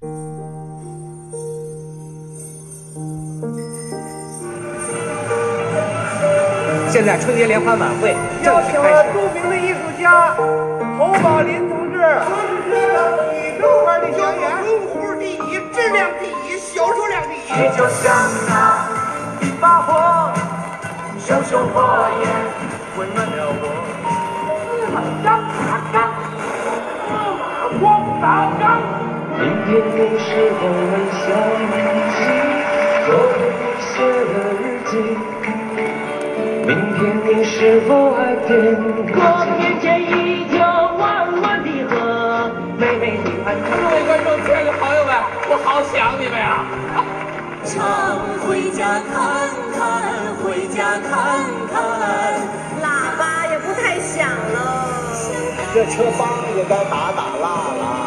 现在春节联欢晚会正邀请式开始。了著名的艺术家侯宝林同志，宇宙花的小演，文湖第一，质量第一，销售量第一。你就像那一把火，熊熊火焰温暖了我。当当当，咣当当。明天你是否能想起昨天你写的日记？明天你是否还惦记？过面前依旧弯弯的河，妹妹你安各位观众，亲爱的朋友们，我好想你们呀！常回家看看，回家看看。喇叭也不太响了。这车帮也该打打蜡了。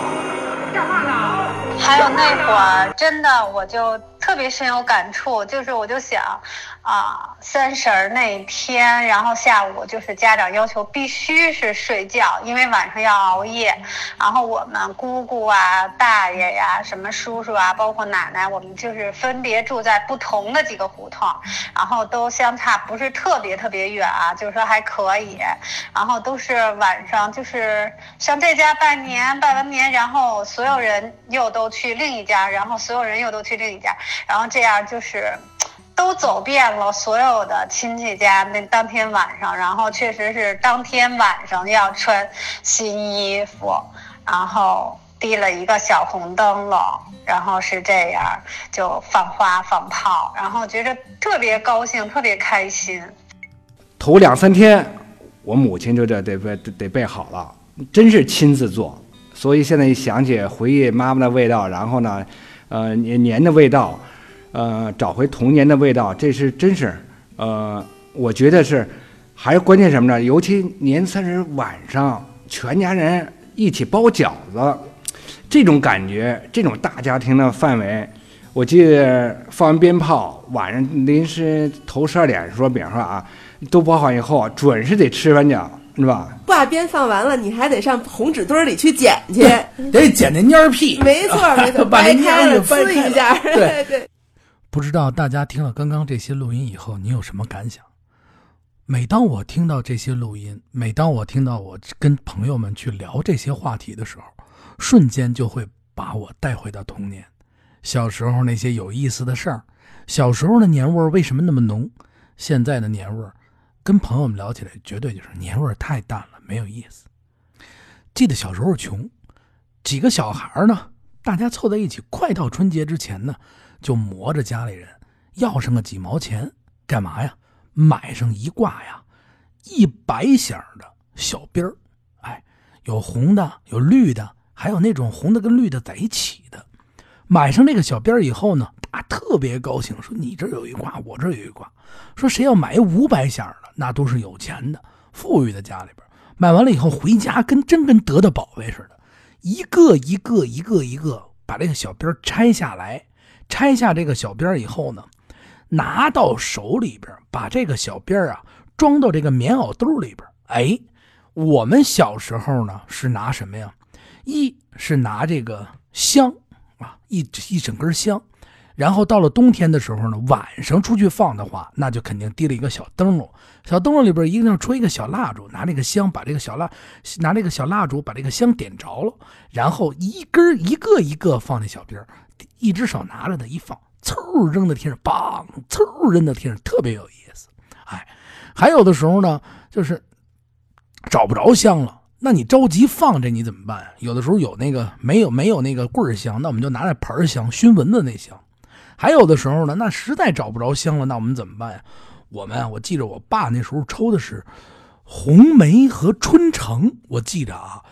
还有那会儿，真的我就特别深有感触，就是我就想，啊，三十儿那天，然后下午就是家长要求必须是睡觉，因为晚上要熬夜。然后我们姑姑啊、大爷呀、什么叔叔啊，包括奶奶，我们就是分别住在不同的几个胡同，然后都相差不是特别特别远啊，就是说还可以。然后都是晚上就是上这家拜年，拜完年，然后所有人又都去另一家，然后所有人又都去另一家，然后这样就是。都走遍了所有的亲戚家，那当天晚上，然后确实是当天晚上要穿新衣服，然后提了一个小红灯笼，然后是这样就放花放炮，然后觉着特别高兴，特别开心。头两三天，我母亲就这得备得得备好了，真是亲自做。所以现在一想起回忆妈妈的味道，然后呢，呃年年的味道，呃找回童年的味道，这是真是，呃我觉得是，还是关键什么呢？尤其年三十晚上，全家人一起包饺子，这种感觉，这种大家庭的氛围。我记得放完鞭炮，晚上临时头十二点的时候，比方说啊，都包好以后，准是得吃完饺，是吧？挂鞭放完了，你还得上红纸堆里去捡去。得捡那蔫屁，没错没错，把那蔫掰开了呲一下。了对对。不知道大家听了刚刚这些录音以后，你有什么感想？每当我听到这些录音，每当我听到我跟朋友们去聊这些话题的时候，瞬间就会把我带回到童年，小时候那些有意思的事儿，小时候的年味儿为什么那么浓？现在的年味儿，跟朋友们聊起来，绝对就是年味儿太淡了，没有意思。记得小时候穷，几个小孩呢，大家凑在一起，快到春节之前呢，就磨着家里人要上个几毛钱，干嘛呀？买上一挂呀，一百响的小鞭儿，哎，有红的，有绿的，还有那种红的跟绿的在一起的。买上那个小鞭儿以后呢，他，特别高兴，说你这有一挂，我这有一挂。说谁要买五百响的，那都是有钱的、富裕的家里边。买完了以后回家，跟真跟得到宝贝似的，一个一个一个一个把这个小鞭儿拆下来，拆下这个小鞭儿以后呢。拿到手里边，把这个小鞭啊装到这个棉袄兜里边。哎，我们小时候呢是拿什么呀？一是拿这个香啊，一一整根香。然后到了冬天的时候呢，晚上出去放的话，那就肯定提了一个小灯笼。小灯笼里边一定要吹一个小蜡烛，拿这个香把这个小蜡，拿这个小蜡烛把这个香点着了，然后一根一个一个放那小鞭一只手拿着它一放。嗖扔到天上，梆！嗖扔到天上，特别有意思。哎，还有的时候呢，就是找不着香了，那你着急放这你怎么办？有的时候有那个没有没有那个棍香，那我们就拿那盆香熏蚊子那香。还有的时候呢，那实在找不着香了，那我们怎么办呀？我们啊我记着我爸那时候抽的是红梅和春城，我记着啊。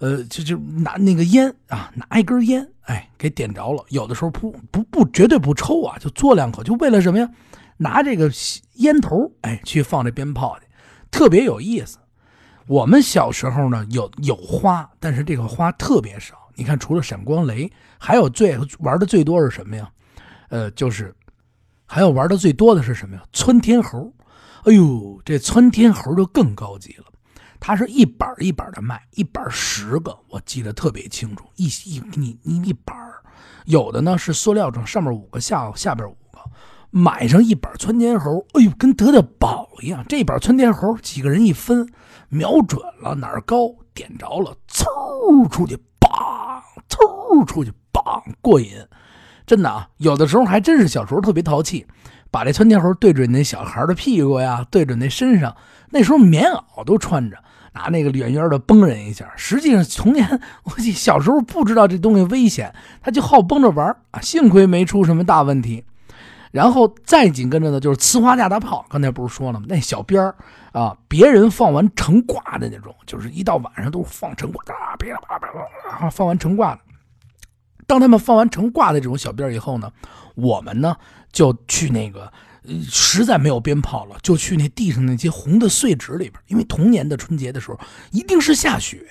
呃，就就拿那个烟啊，拿一根烟，哎，给点着了。有的时候不不不，绝对不抽啊，就嘬两口，就为了什么呀？拿这个烟头，哎，去放这鞭炮去，特别有意思。我们小时候呢，有有花，但是这个花特别少。你看，除了闪光雷，还有最玩的最多是什么呀？呃，就是还有玩的最多的是什么呀？窜天猴。哎呦，这窜天猴就更高级了。它是一板一板的卖，一板十个，我记得特别清楚。一一你你一板有的呢是塑料装，上面五个，下下边五个。买上一板窜天猴，哎呦，跟得的宝一样。这板窜天猴几个人一分，瞄准了哪儿高，点着了，嗖出去，棒，嗖出去，棒，过瘾。真的啊，有的时候还真是小时候特别淘气，把这窜天猴对准那小孩的屁股呀，对准那身上。那时候棉袄都穿着，拿那个远远的崩人一下。实际上，从前我记小时候不知道这东西危险，他就好崩着玩啊。幸亏没出什么大问题。然后再紧跟着呢，就是呲花架大炮。刚才不是说了吗？那小鞭儿啊，别人放完成挂的那种，就是一到晚上都放成挂，啪啪啪啪，放完成挂的。当他们放完成挂的这种小鞭以后呢，我们呢就去那个，实在没有鞭炮了，就去那地上那些红的碎纸里边，因为童年的春节的时候一定是下雪，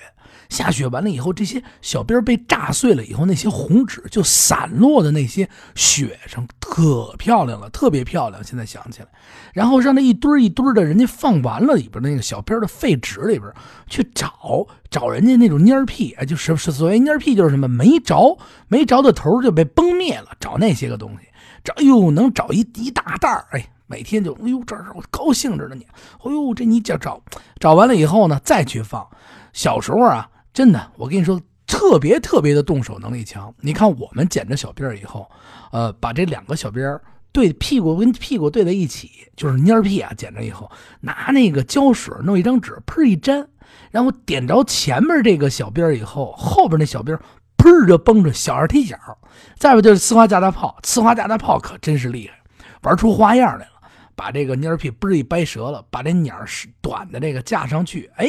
下雪完了以后，这些小鞭被炸碎了以后，那些红纸就散落的那些雪上，可漂亮了，特别漂亮。现在想起来，然后让那一堆一堆的人家放完了里边那个小鞭的废纸里边去找。找人家那种蔫屁，哎，就是是所谓蔫屁，就是什么没着没着的头就被崩灭了。找那些个东西，找哎呦，能找一一大袋儿哎，每天就哎呦，这是我高兴着呢你，哎呦，这你找找找完了以后呢，再去放。小时候啊，真的，我跟你说，特别特别的动手能力强。你看我们捡着小辫以后，呃，把这两个小辫对屁股跟屁股对在一起，就是蔫屁啊，捡着以后，拿那个胶水弄一张纸，喷一粘。然后点着前面这个小鞭以后，后边那小鞭砰就崩着小二踢脚。再不就是呲花架大炮，呲花架大炮可真是厉害，玩出花样来了。把这个蔫屁嘣一掰折了，把这鸟短的这个架上去，哎，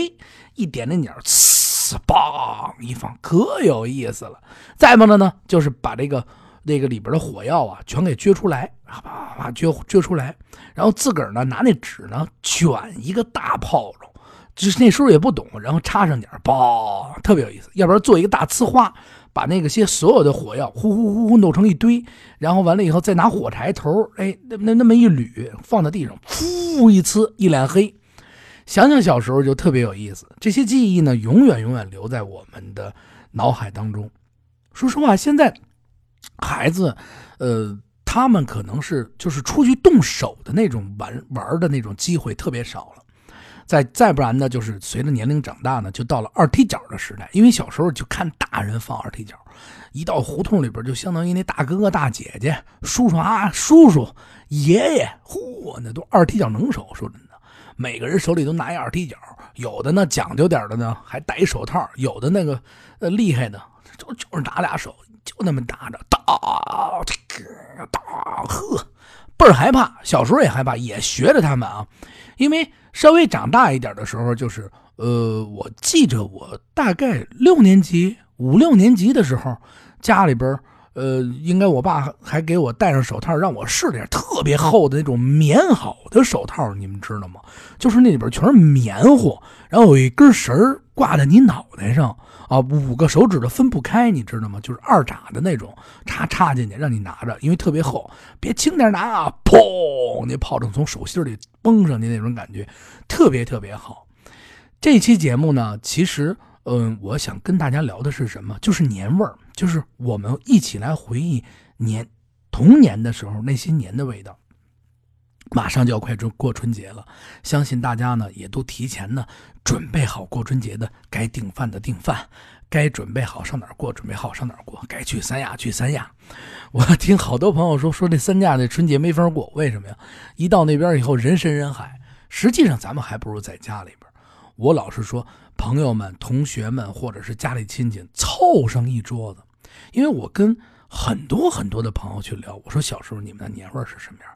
一点那鸟，呲，梆一放，可有意思了。再不的呢，就是把这个那个里边的火药啊，全给撅出来，啪啪啪撅撅出来，然后自个儿呢拿那纸呢卷一个大炮仗。就是那时候也不懂，然后插上点儿，特别有意思。要不然做一个大呲花，把那个些所有的火药呼呼呼呼弄成一堆，然后完了以后再拿火柴头，哎，那那那么一捋，放在地上，噗一呲，一脸黑。想想小时候就特别有意思。这些记忆呢，永远永远留在我们的脑海当中。说实话，现在孩子，呃，他们可能是就是出去动手的那种玩玩的那种机会特别少了。再再不然呢，就是随着年龄长大呢，就到了二踢脚的时代。因为小时候就看大人放二踢脚，一到胡同里边，就相当于那大哥哥、大姐姐、叔叔啊、叔叔、爷爷，嚯，那都二踢脚能手。说真的，每个人手里都拿一二踢脚，有的呢讲究点的呢，还戴一手套；有的那个呃厉害的，就就是拿俩手，就那么打着，打，打，呵，倍儿害怕。小时候也害怕，也学着他们啊，因为。稍微长大一点的时候，就是呃，我记着我大概六年级、五六年级的时候，家里边呃，应该我爸还给我戴上手套，让我试点特别厚的那种棉袄的手套，你们知道吗？就是那里边全是棉花，然后有一根绳挂在你脑袋上啊，五个手指头分不开，你知道吗？就是二扎的那种，插插进去让你拿着，因为特别厚，别轻点拿啊，砰，那炮仗从手心里崩上去那种感觉，特别特别好。这期节目呢，其实。嗯，我想跟大家聊的是什么？就是年味儿，就是我们一起来回忆年童年的时候那些年的味道。马上就要快春过春节了，相信大家呢也都提前呢准备好过春节的该订饭的订饭，该准备好上哪儿过，准备好上哪儿过，该去三亚去三亚。我听好多朋友说说这三亚的春节没法过，为什么呀？一到那边以后人山人海，实际上咱们还不如在家里边。我老是说。朋友们、同学们，或者是家里亲戚凑上一桌子，因为我跟很多很多的朋友去聊，我说小时候你们的年味是什么样？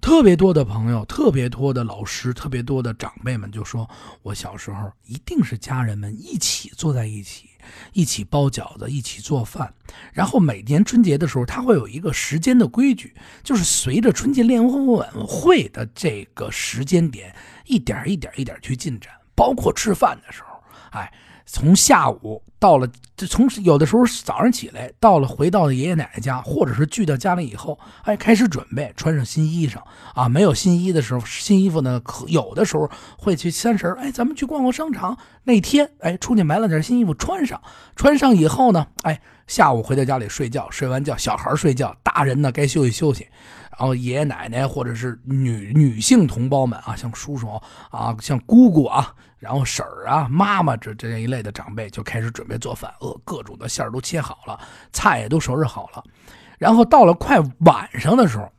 特别多的朋友、特别多的老师、特别多的长辈们就说，我小时候一定是家人们一起坐在一起，一起包饺子，一起做饭，然后每年春节的时候，他会有一个时间的规矩，就是随着春节联欢晚会的这个时间点，一点一点一点去进展，包括吃饭的时候。哎，从下午到了，从有的时候早上起来到了，回到了爷爷奶奶家，或者是聚到家里以后，哎，开始准备穿上新衣裳啊。没有新衣的时候，新衣服呢，可有的时候会去三十哎，咱们去逛逛商场。那天，哎，出去买了点新衣服穿上，穿上以后呢，哎，下午回到家里睡觉，睡完觉小孩睡觉，大人呢该休息休息。然后爷爷奶奶或者是女女性同胞们啊，像叔叔啊，像姑姑啊，然后婶儿啊、妈妈这这一类的长辈就开始准备做饭，呃，各种的馅儿都切好了，菜也都收拾好了。然后到了快晚上的时候，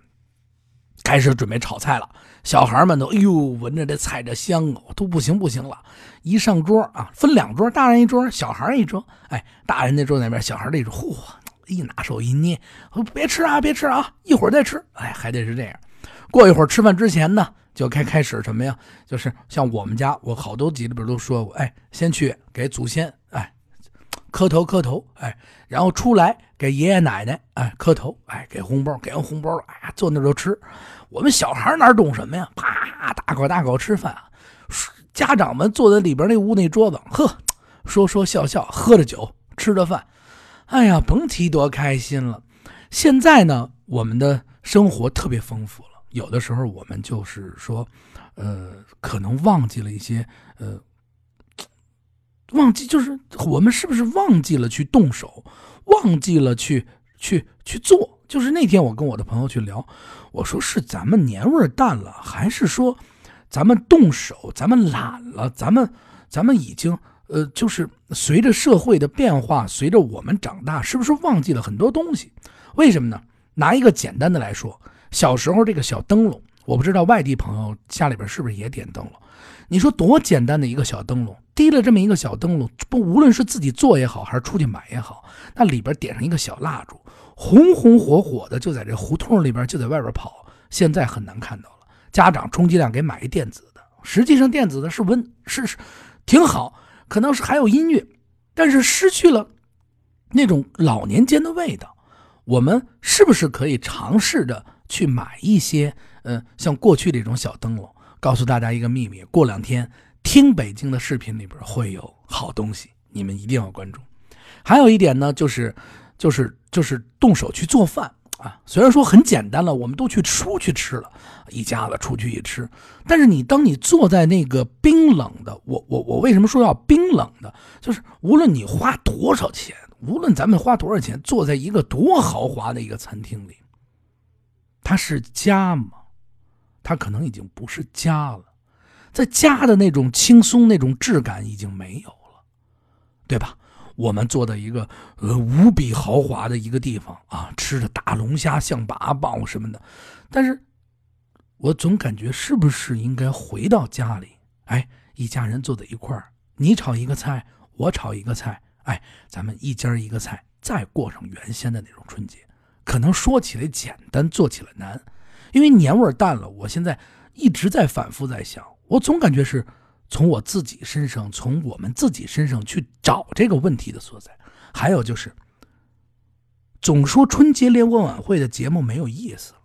开始准备炒菜了。小孩们都哎呦，闻着这菜这香哦，都不行不行了。一上桌啊，分两桌，大人一桌，小孩一桌。哎，大人那桌那边，小孩那桌，嚯！一拿手一捏，别吃啊，别吃啊，一会儿再吃。哎，还得是这样。过一会儿吃饭之前呢，就开开始什么呀？就是像我们家，我好多集里边都说过，哎，先去给祖先哎磕头磕头，哎，然后出来给爷爷奶奶哎磕头，哎，给红包，给完红包了，哎，坐那就吃。我们小孩哪懂什么呀？啪，大口大口吃饭。家长们坐在里边那屋那桌子，呵，说说笑笑，喝着酒，吃着饭。哎呀，甭提多开心了！现在呢，我们的生活特别丰富了。有的时候，我们就是说，呃，可能忘记了一些，呃，忘记就是我们是不是忘记了去动手，忘记了去去去做？就是那天我跟我的朋友去聊，我说是咱们年味淡了，还是说咱们动手，咱们懒了，咱们咱们已经。呃，就是随着社会的变化，随着我们长大，是不是忘记了很多东西？为什么呢？拿一个简单的来说，小时候这个小灯笼，我不知道外地朋友家里边是不是也点灯笼？你说多简单的一个小灯笼，提了这么一个小灯笼，不无论是自己做也好，还是出去买也好，那里边点上一个小蜡烛，红红火火的，就在这胡同里边，就在外边跑。现在很难看到了，家长充其量给买一电子的，实际上电子的是温是是挺好。可能是还有音乐，但是失去了那种老年间的味道。我们是不是可以尝试着去买一些，嗯，像过去这种小灯笼？告诉大家一个秘密：过两天听北京的视频里边会有好东西，你们一定要关注。还有一点呢，就是，就是，就是动手去做饭。啊，虽然说很简单了，我们都去出去吃了，一家子出去一吃。但是你当你坐在那个冰冷的，我我我为什么说要冰冷的？就是无论你花多少钱，无论咱们花多少钱，坐在一个多豪华的一个餐厅里，它是家吗？它可能已经不是家了，在家的那种轻松、那种质感已经没有了，对吧？我们坐在一个呃无比豪华的一个地方啊，吃着大龙虾、象拔蚌什么的，但是，我总感觉是不是应该回到家里？哎，一家人坐在一块儿，你炒一个菜，我炒一个菜，哎，咱们一家一个菜，再过上原先的那种春节。可能说起来简单，做起来难，因为年味淡了。我现在一直在反复在想，我总感觉是。从我自己身上，从我们自己身上去找这个问题的所在。还有就是，总说春节联欢晚会的节目没有意思了，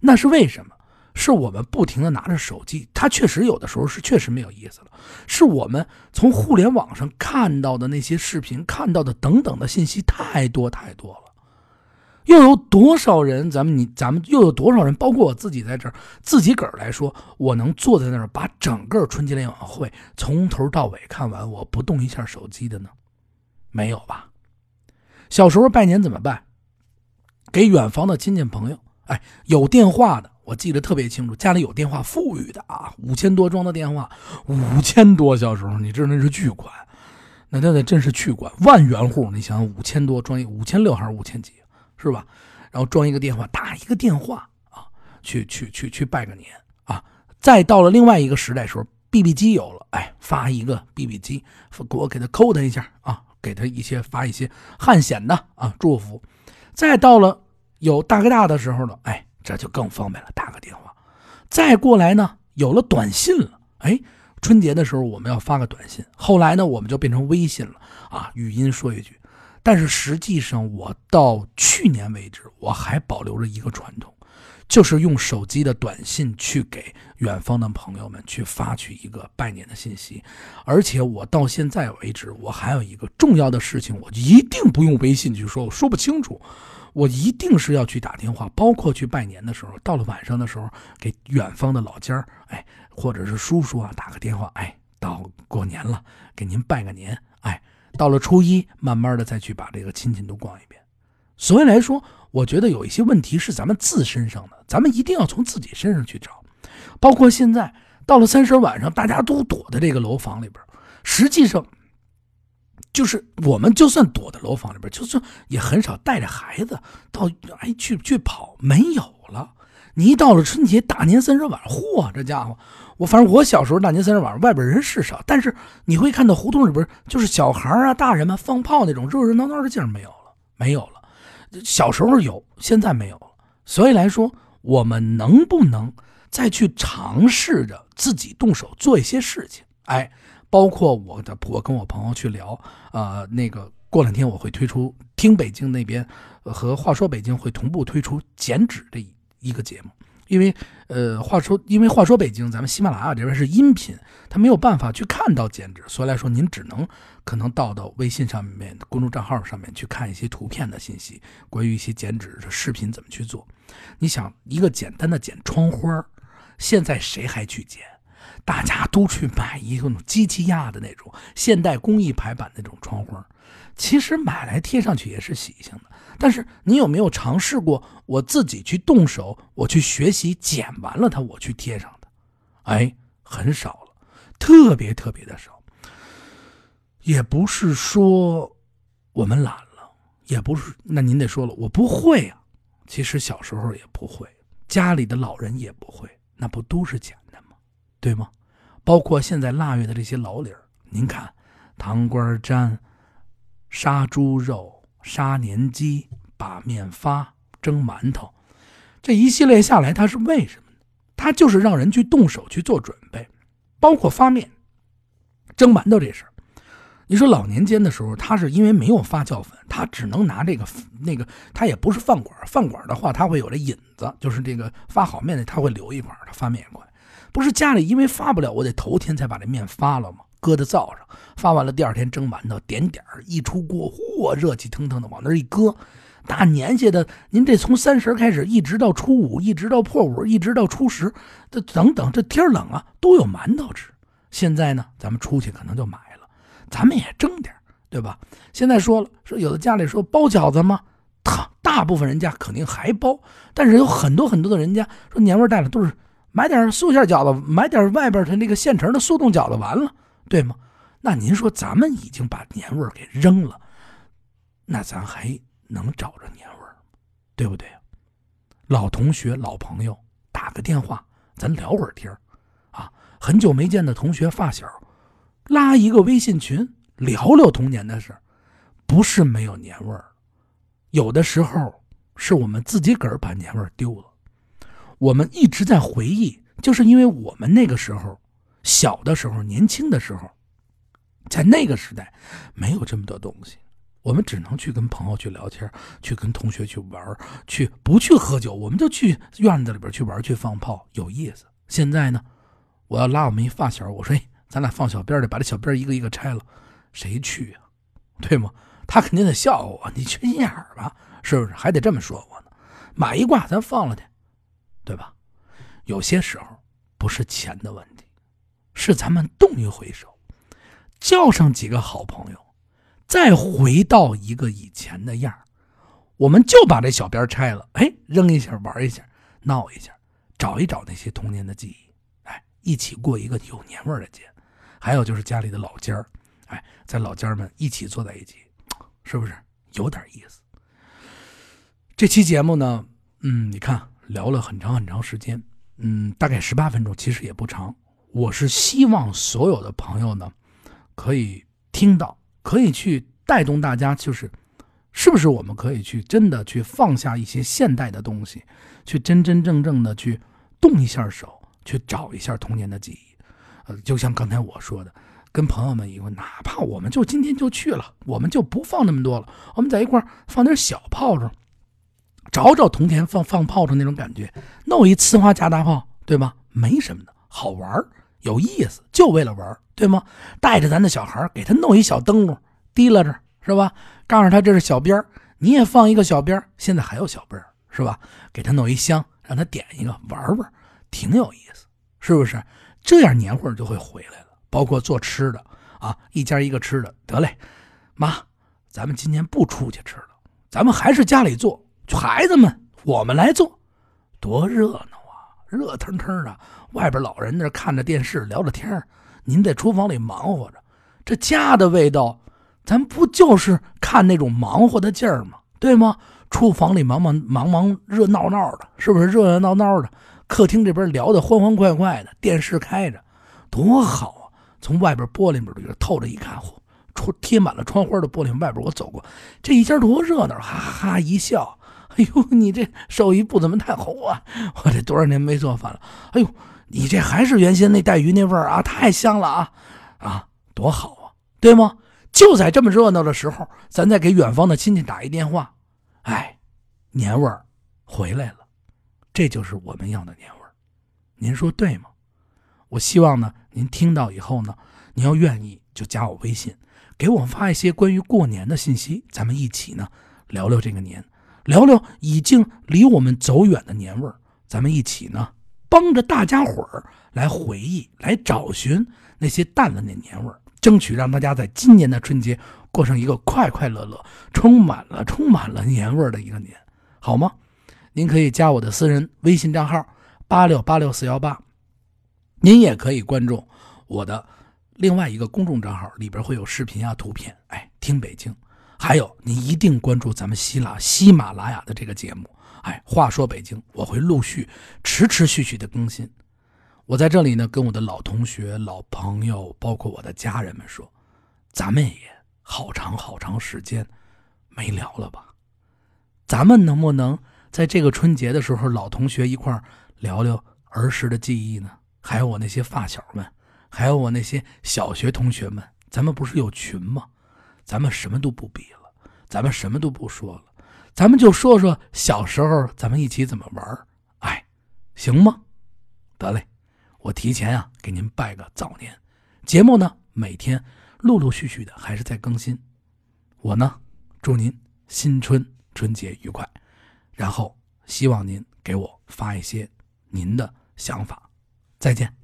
那是为什么？是我们不停的拿着手机，它确实有的时候是确实没有意思了。是我们从互联网上看到的那些视频，看到的等等的信息太多太多了。又有多少人？咱们你咱们又有多少人？包括我自己在这儿，自己个儿来说，我能坐在那儿把整个春节联欢晚会从头到尾看完，我不动一下手机的呢？没有吧？小时候拜年怎么办？给远房的亲戚朋友，哎，有电话的，我记得特别清楚，家里有电话，富裕的啊，五千多装的电话，五千多，小时候你知道那是巨款，那那那真是巨款，万元户，你想想五千多装一五千六还是五千几？是吧？然后装一个电话，打一个电话啊，去去去去拜个年啊！再到了另外一个时代时候，BB 机有了，哎，发一个 BB 机，我给他扣他一下啊，给他一些发一些汉显的啊祝福。再到了有大哥大的时候呢，哎，这就更方便了，打个电话。再过来呢，有了短信了，哎，春节的时候我们要发个短信。后来呢，我们就变成微信了啊，语音说一句。但是实际上，我到去年为止，我还保留着一个传统，就是用手机的短信去给远方的朋友们去发去一个拜年的信息。而且我到现在为止，我还有一个重要的事情，我一定不用微信去说，我说不清楚，我一定是要去打电话，包括去拜年的时候，到了晚上的时候，给远方的老家儿，哎，或者是叔叔啊打个电话，哎，到过年了，给您拜个年，哎。到了初一，慢慢的再去把这个亲戚都逛一遍。所以来说，我觉得有一些问题是咱们自身上的，咱们一定要从自己身上去找。包括现在到了三十晚上，大家都躲在这个楼房里边，实际上就是我们就算躲在楼房里边，就算也很少带着孩子到哎去去跑，没有了。你一到了春节大年三十晚上，嚯，这家伙！我反正我小时候大年三十晚上外边人是少，但是你会看到胡同里边就是小孩啊、大人们放炮那种热热闹闹的劲儿没有了，没有了。小时候有，现在没有了。所以来说，我们能不能再去尝试着自己动手做一些事情？哎，包括我的，我跟我朋友去聊，啊，那个过两天我会推出听北京那边和话说北京会同步推出剪纸的一个节目。因为，呃，话说，因为话说北京，咱们喜马拉雅这边是音频，它没有办法去看到剪纸，所以来说，您只能可能到到微信上面公众账号上面去看一些图片的信息，关于一些剪纸的视频怎么去做。你想，一个简单的剪窗花，现在谁还去剪？大家都去买一个那种机器压的那种现代工艺排版那种窗花，其实买来贴上去也是喜庆的。但是你有没有尝试过我自己去动手，我去学习剪完了它，我去贴上的？哎，很少了，特别特别的少。也不是说我们懒了，也不是。那您得说了，我不会啊。其实小时候也不会，家里的老人也不会，那不都是剪的？对吗？包括现在腊月的这些老理儿，您看，糖瓜粘、杀猪肉。杀年鸡、把面发、蒸馒头，这一系列下来，它是为什么呢？它就是让人去动手去做准备，包括发面、蒸馒头这事儿。你说老年间的时候，他是因为没有发酵粉，他只能拿这个那个，他也不是饭馆，饭馆的话，他会有这引子，就是这个发好面的，他会留一块，他发面也快。不是家里因为发不了，我得头天才把这面发了吗？搁在灶上，发完了，第二天蒸馒头，点点一出锅，嚯，热气腾腾的往那一搁。大年下的，您这从三十开始，一直到初五，一直到破五，一直到初十，这等等，这天冷啊，都有馒头吃。现在呢，咱们出去可能就买了，咱们也蒸点对吧？现在说了，说有的家里说包饺子吗？大大部分人家肯定还包，但是有很多很多的人家说年味带了，都是买点素馅饺子，买点外边的那个现成的速冻饺子，完了。对吗？那您说咱们已经把年味儿给扔了，那咱还能找着年味儿吗？对不对？老同学、老朋友打个电话，咱聊会儿天儿啊！很久没见的同学、发小，拉一个微信群，聊聊童年的事儿，不是没有年味儿，有的时候是我们自己个儿把年味丢了。我们一直在回忆，就是因为我们那个时候。小的时候，年轻的时候，在那个时代，没有这么多东西，我们只能去跟朋友去聊天，去跟同学去玩，去不去喝酒，我们就去院子里边去玩，去放炮，有意思。现在呢，我要拉我们一发小，我说：“，咱俩放小鞭去，把这小鞭一个一个拆了，谁去呀？对吗？他肯定得笑话我，你缺心眼儿吧？是不是？还得这么说我呢？买一挂，咱放了去，对吧？有些时候不是钱的问题。”是咱们动一回手，叫上几个好朋友，再回到一个以前的样我们就把这小鞭拆了，哎，扔一下，玩一下，闹一下，找一找那些童年的记忆，哎，一起过一个有年味的节。还有就是家里的老家儿，哎，在老家们一起坐在一起，是不是有点意思？这期节目呢，嗯，你看聊了很长很长时间，嗯，大概十八分钟，其实也不长。我是希望所有的朋友呢，可以听到，可以去带动大家，就是，是不是我们可以去真的去放下一些现代的东西，去真真正正的去动一下手，去找一下童年的记忆。呃，就像刚才我说的，跟朋友们以后，哪怕我们就今天就去了，我们就不放那么多了，我们在一块放点小炮仗，找找铜钱放放炮仗那种感觉，弄一呲花加大炮，对吧？没什么的，好玩儿。有意思，就为了玩对吗？带着咱的小孩给他弄一小灯笼，提拉着，是吧？告诉他这是小鞭你也放一个小鞭现在还有小鞭是吧？给他弄一香，让他点一个玩玩，挺有意思，是不是？这样年味就会回来了。包括做吃的啊，一家一个吃的，得嘞，妈，咱们今年不出去吃了，咱们还是家里做。孩子们，我们来做，多热闹啊！热腾腾的，外边老人那看着电视聊着天您在厨房里忙活着。这家的味道，咱不就是看那种忙活的劲儿吗？对吗？厨房里忙忙忙忙热闹闹的，是不是热热闹闹的？客厅这边聊得欢欢快快的，电视开着，多好啊！从外边玻璃里边透着一看，嚯，窗贴满了窗花的玻璃外边，我走过，这一家多热闹，哈哈一笑。哎呦，你这手艺不怎么太好啊！我这多少年没做饭了。哎呦，你这还是原先那带鱼那味儿啊，太香了啊！啊，多好啊，对吗？就在这么热闹的时候，咱再给远方的亲戚打一电话，哎，年味儿回来了。这就是我们要的年味儿，您说对吗？我希望呢，您听到以后呢，您要愿意就加我微信，给我发一些关于过年的信息，咱们一起呢聊聊这个年，聊聊已经离我们走远的年味儿，咱们一起呢帮着大家伙儿来回忆，来找寻那些淡了的年味儿，争取让大家在今年的春节过上一个快快乐乐、充满了充满了年味儿的一个年，好吗？您可以加我的私人微信账号八六八六四幺八，您也可以关注我的另外一个公众账号，里边会有视频啊、图片。哎，听北京，还有您一定关注咱们希拉喜马拉雅的这个节目。哎，话说北京，我会陆续、持持续续的更新。我在这里呢，跟我的老同学、老朋友，包括我的家人们说，咱们也好长好长时间没聊了吧？咱们能不能？在这个春节的时候，老同学一块聊聊儿时的记忆呢，还有我那些发小们，还有我那些小学同学们，咱们不是有群吗？咱们什么都不比了，咱们什么都不说了，咱们就说说小时候咱们一起怎么玩哎，行吗？得嘞，我提前啊给您拜个早年。节目呢每天陆陆续续的还是在更新，我呢祝您新春春节愉快。然后，希望您给我发一些您的想法。再见。